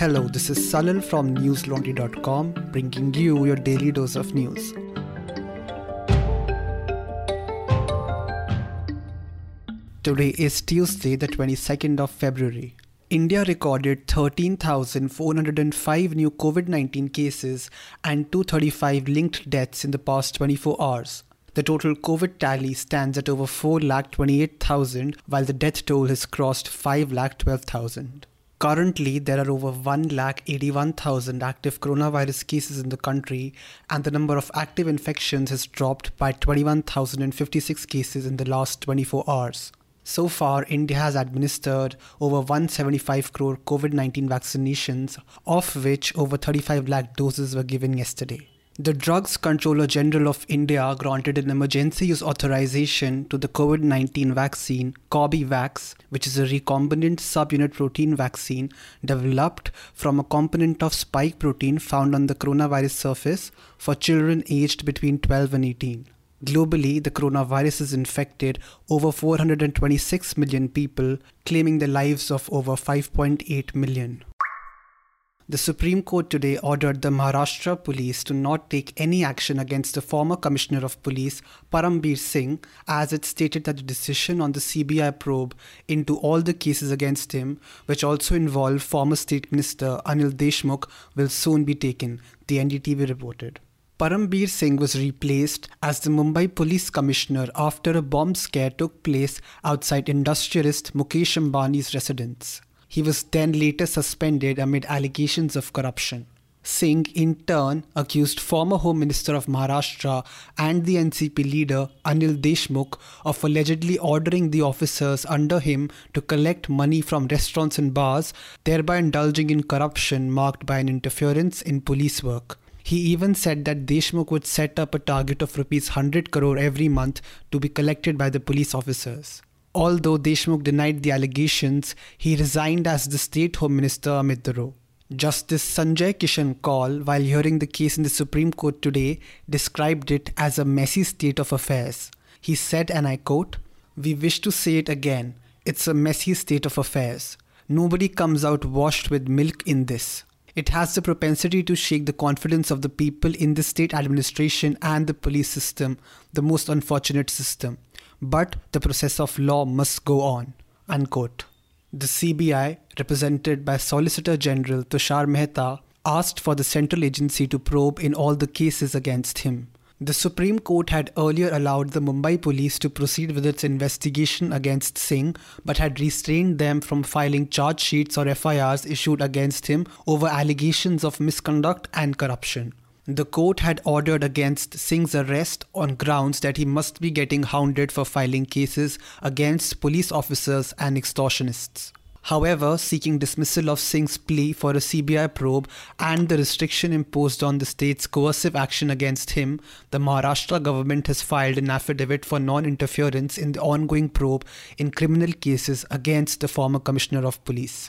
Hello, this is Salil from newslaundry.com bringing you your daily dose of news. Today is Tuesday, the 22nd of February. India recorded 13,405 new COVID 19 cases and 235 linked deaths in the past 24 hours. The total COVID tally stands at over 4,28,000, while the death toll has crossed 5,12,000. Currently, there are over 1,81,000 active coronavirus cases in the country, and the number of active infections has dropped by 21,056 cases in the last 24 hours. So far, India has administered over 175 crore COVID 19 vaccinations, of which over 35 lakh doses were given yesterday. The Drugs Controller General of India granted an emergency use authorization to the COVID 19 vaccine Corbevax, which is a recombinant subunit protein vaccine developed from a component of spike protein found on the coronavirus surface for children aged between 12 and 18. Globally, the coronavirus has infected over 426 million people, claiming the lives of over 5.8 million. The Supreme Court today ordered the Maharashtra police to not take any action against the former Commissioner of Police, Parambir Singh, as it stated that the decision on the CBI probe into all the cases against him, which also involve former State Minister Anil Deshmukh, will soon be taken, the NDTV reported. Parambir Singh was replaced as the Mumbai Police Commissioner after a bomb scare took place outside industrialist Mukesh Ambani's residence. He was then later suspended amid allegations of corruption. Singh, in turn, accused former Home Minister of Maharashtra and the NCP leader Anil Deshmukh of allegedly ordering the officers under him to collect money from restaurants and bars, thereby indulging in corruption marked by an interference in police work. He even said that Deshmukh would set up a target of rupees 100 crore every month to be collected by the police officers. Although Deshmukh denied the allegations, he resigned as the State Home Minister amid the row. Justice Sanjay Kishan Kaul, while hearing the case in the Supreme Court today, described it as a messy state of affairs. He said, and I quote, We wish to say it again. It's a messy state of affairs. Nobody comes out washed with milk in this. It has the propensity to shake the confidence of the people in the state administration and the police system, the most unfortunate system but the process of law must go on. Unquote. The CBI, represented by Solicitor General Tushar Mehta, asked for the central agency to probe in all the cases against him. The Supreme Court had earlier allowed the Mumbai police to proceed with its investigation against Singh, but had restrained them from filing charge sheets or FIRs issued against him over allegations of misconduct and corruption. The court had ordered against Singh's arrest on grounds that he must be getting hounded for filing cases against police officers and extortionists. However, seeking dismissal of Singh's plea for a CBI probe and the restriction imposed on the state's coercive action against him, the Maharashtra government has filed an affidavit for non interference in the ongoing probe in criminal cases against the former Commissioner of Police.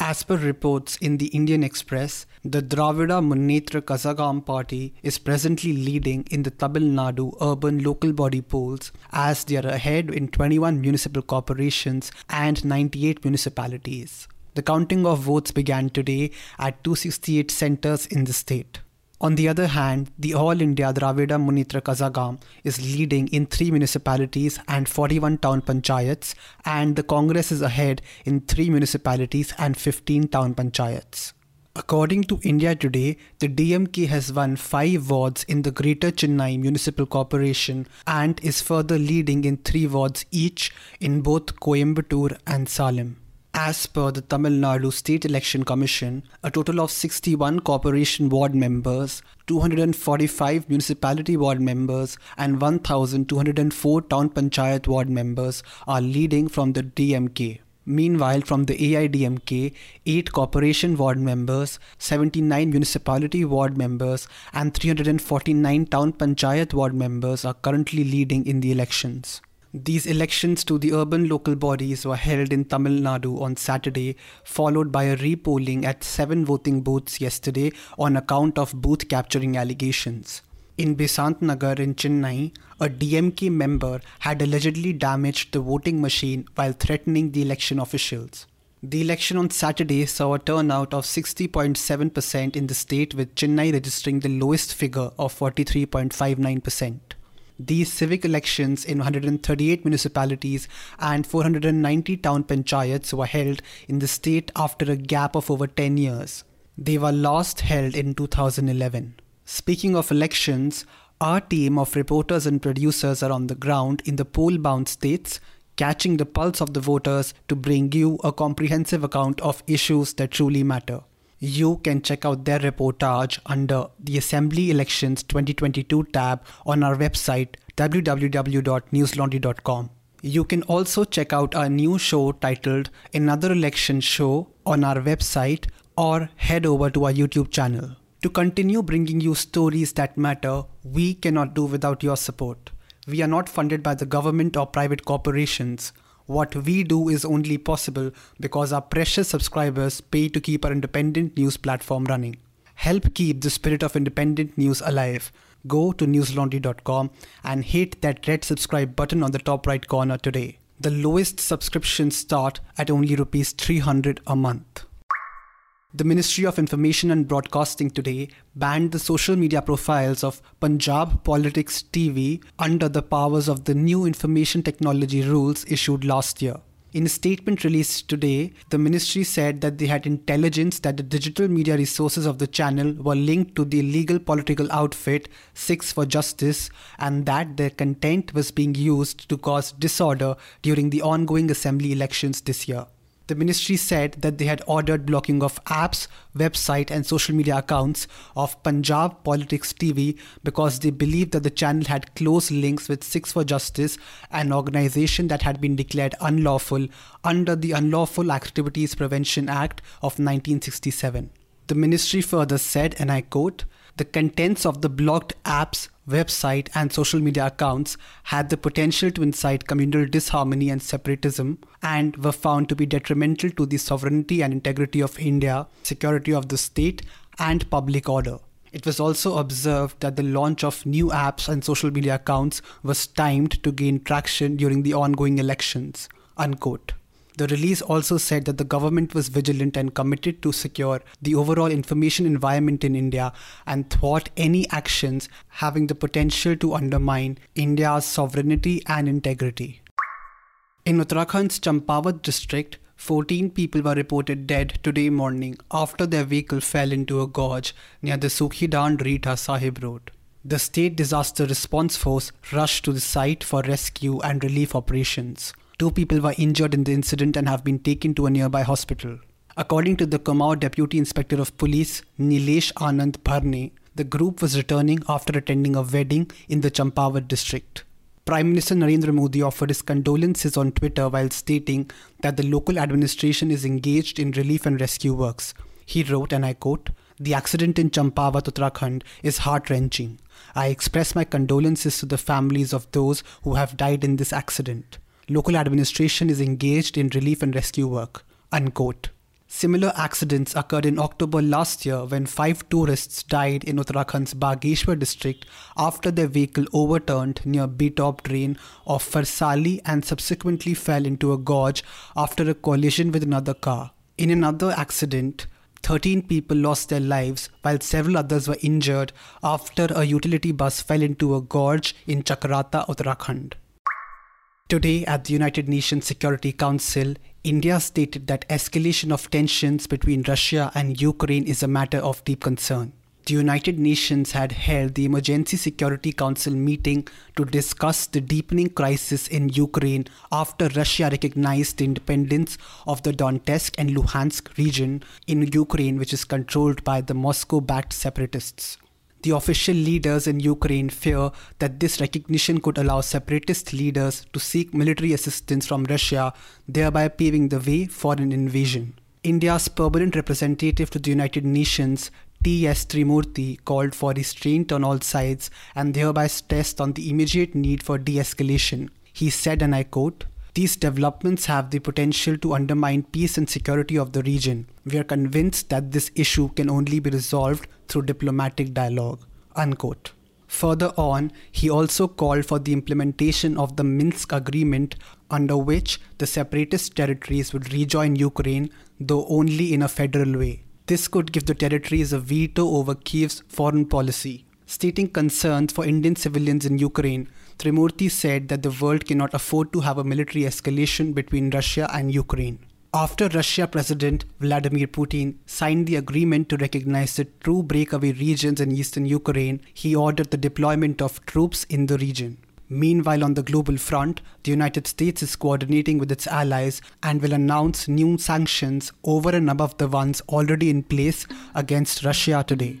As per reports in the Indian Express, the Dravida Munnetra Kazhagam party is presently leading in the Tamil Nadu urban local body polls as they are ahead in 21 municipal corporations and 98 municipalities. The counting of votes began today at 268 centers in the state. On the other hand, the All India Dravida Munnetra Kazhagam is leading in three municipalities and 41 town panchayats, and the Congress is ahead in three municipalities and 15 town panchayats. According to India Today, the DMK has won five wards in the Greater Chennai Municipal Corporation and is further leading in three wards each in both Coimbatore and Salem. As per the Tamil Nadu State Election Commission, a total of 61 corporation ward members, 245 municipality ward members, and 1,204 town panchayat ward members are leading from the DMK. Meanwhile, from the AIDMK, 8 corporation ward members, 79 municipality ward members, and 349 town panchayat ward members are currently leading in the elections. These elections to the urban local bodies were held in Tamil Nadu on Saturday, followed by a repolling at seven voting booths yesterday on account of booth capturing allegations. In Besant Nagar in Chennai, a DMK member had allegedly damaged the voting machine while threatening the election officials. The election on Saturday saw a turnout of 60.7% in the state, with Chennai registering the lowest figure of 43.59%. These civic elections in 138 municipalities and 490 town panchayats were held in the state after a gap of over 10 years. They were last held in 2011. Speaking of elections, our team of reporters and producers are on the ground in the poll bound states, catching the pulse of the voters to bring you a comprehensive account of issues that truly matter. You can check out their reportage under the Assembly Elections 2022 tab on our website www.newslaundry.com. You can also check out our new show titled Another Election Show on our website or head over to our YouTube channel. To continue bringing you stories that matter, we cannot do without your support. We are not funded by the government or private corporations. What we do is only possible because our precious subscribers pay to keep our independent news platform running. Help keep the spirit of independent news alive. Go to newslaundry.com and hit that red subscribe button on the top right corner today. The lowest subscriptions start at only rupees 300 a month. The Ministry of Information and Broadcasting today banned the social media profiles of Punjab Politics TV under the powers of the new information technology rules issued last year. In a statement released today, the ministry said that they had intelligence that the digital media resources of the channel were linked to the illegal political outfit Sikhs for Justice and that their content was being used to cause disorder during the ongoing assembly elections this year the ministry said that they had ordered blocking of apps, website, and social media accounts of Punjab Politics TV because they believed that the channel had close links with Sikhs for Justice, an organization that had been declared unlawful under the Unlawful Activities Prevention Act of 1967. The ministry further said, and I quote, the contents of the blocked apps, website, and social media accounts had the potential to incite communal disharmony and separatism and were found to be detrimental to the sovereignty and integrity of India, security of the state, and public order. It was also observed that the launch of new apps and social media accounts was timed to gain traction during the ongoing elections. Unquote. The release also said that the government was vigilant and committed to secure the overall information environment in India and thwart any actions having the potential to undermine India's sovereignty and integrity. In Uttarakhand's Champawat district, 14 people were reported dead today morning after their vehicle fell into a gorge near the Sukhidhang Reetha Sahib road. The State Disaster Response Force rushed to the site for rescue and relief operations. Two people were injured in the incident and have been taken to a nearby hospital. According to the Kumaon Deputy Inspector of Police, Nilesh Anand Bharne, the group was returning after attending a wedding in the Champawat district. Prime Minister Narendra Modi offered his condolences on Twitter while stating that the local administration is engaged in relief and rescue works. He wrote, and I quote, The accident in Champawat, Uttarakhand is heart wrenching. I express my condolences to the families of those who have died in this accident local administration is engaged in relief and rescue work. Unquote. Similar accidents occurred in October last year when five tourists died in Uttarakhand's Bageshwar district after their vehicle overturned near Betop drain of Farsali and subsequently fell into a gorge after a collision with another car. In another accident, 13 people lost their lives while several others were injured after a utility bus fell into a gorge in Chakrata, Uttarakhand. Today, at the United Nations Security Council, India stated that escalation of tensions between Russia and Ukraine is a matter of deep concern. The United Nations had held the Emergency Security Council meeting to discuss the deepening crisis in Ukraine after Russia recognized the independence of the Donetsk and Luhansk region in Ukraine, which is controlled by the Moscow backed separatists. The official leaders in Ukraine fear that this recognition could allow separatist leaders to seek military assistance from Russia, thereby paving the way for an invasion. India's permanent representative to the United Nations, T.S. Tirumurti, called for restraint on all sides and thereby stressed on the immediate need for de escalation. He said, and I quote, these developments have the potential to undermine peace and security of the region. We are convinced that this issue can only be resolved through diplomatic dialogue. Unquote. Further on, he also called for the implementation of the Minsk Agreement under which the separatist territories would rejoin Ukraine, though only in a federal way. This could give the territories a veto over Kiev's foreign policy. Stating concerns for Indian civilians in Ukraine, Tirumurti said that the world cannot afford to have a military escalation between Russia and Ukraine. After Russia President Vladimir Putin signed the agreement to recognize the two breakaway regions in eastern Ukraine, he ordered the deployment of troops in the region. Meanwhile, on the global front, the United States is coordinating with its allies and will announce new sanctions over and above the ones already in place against Russia today.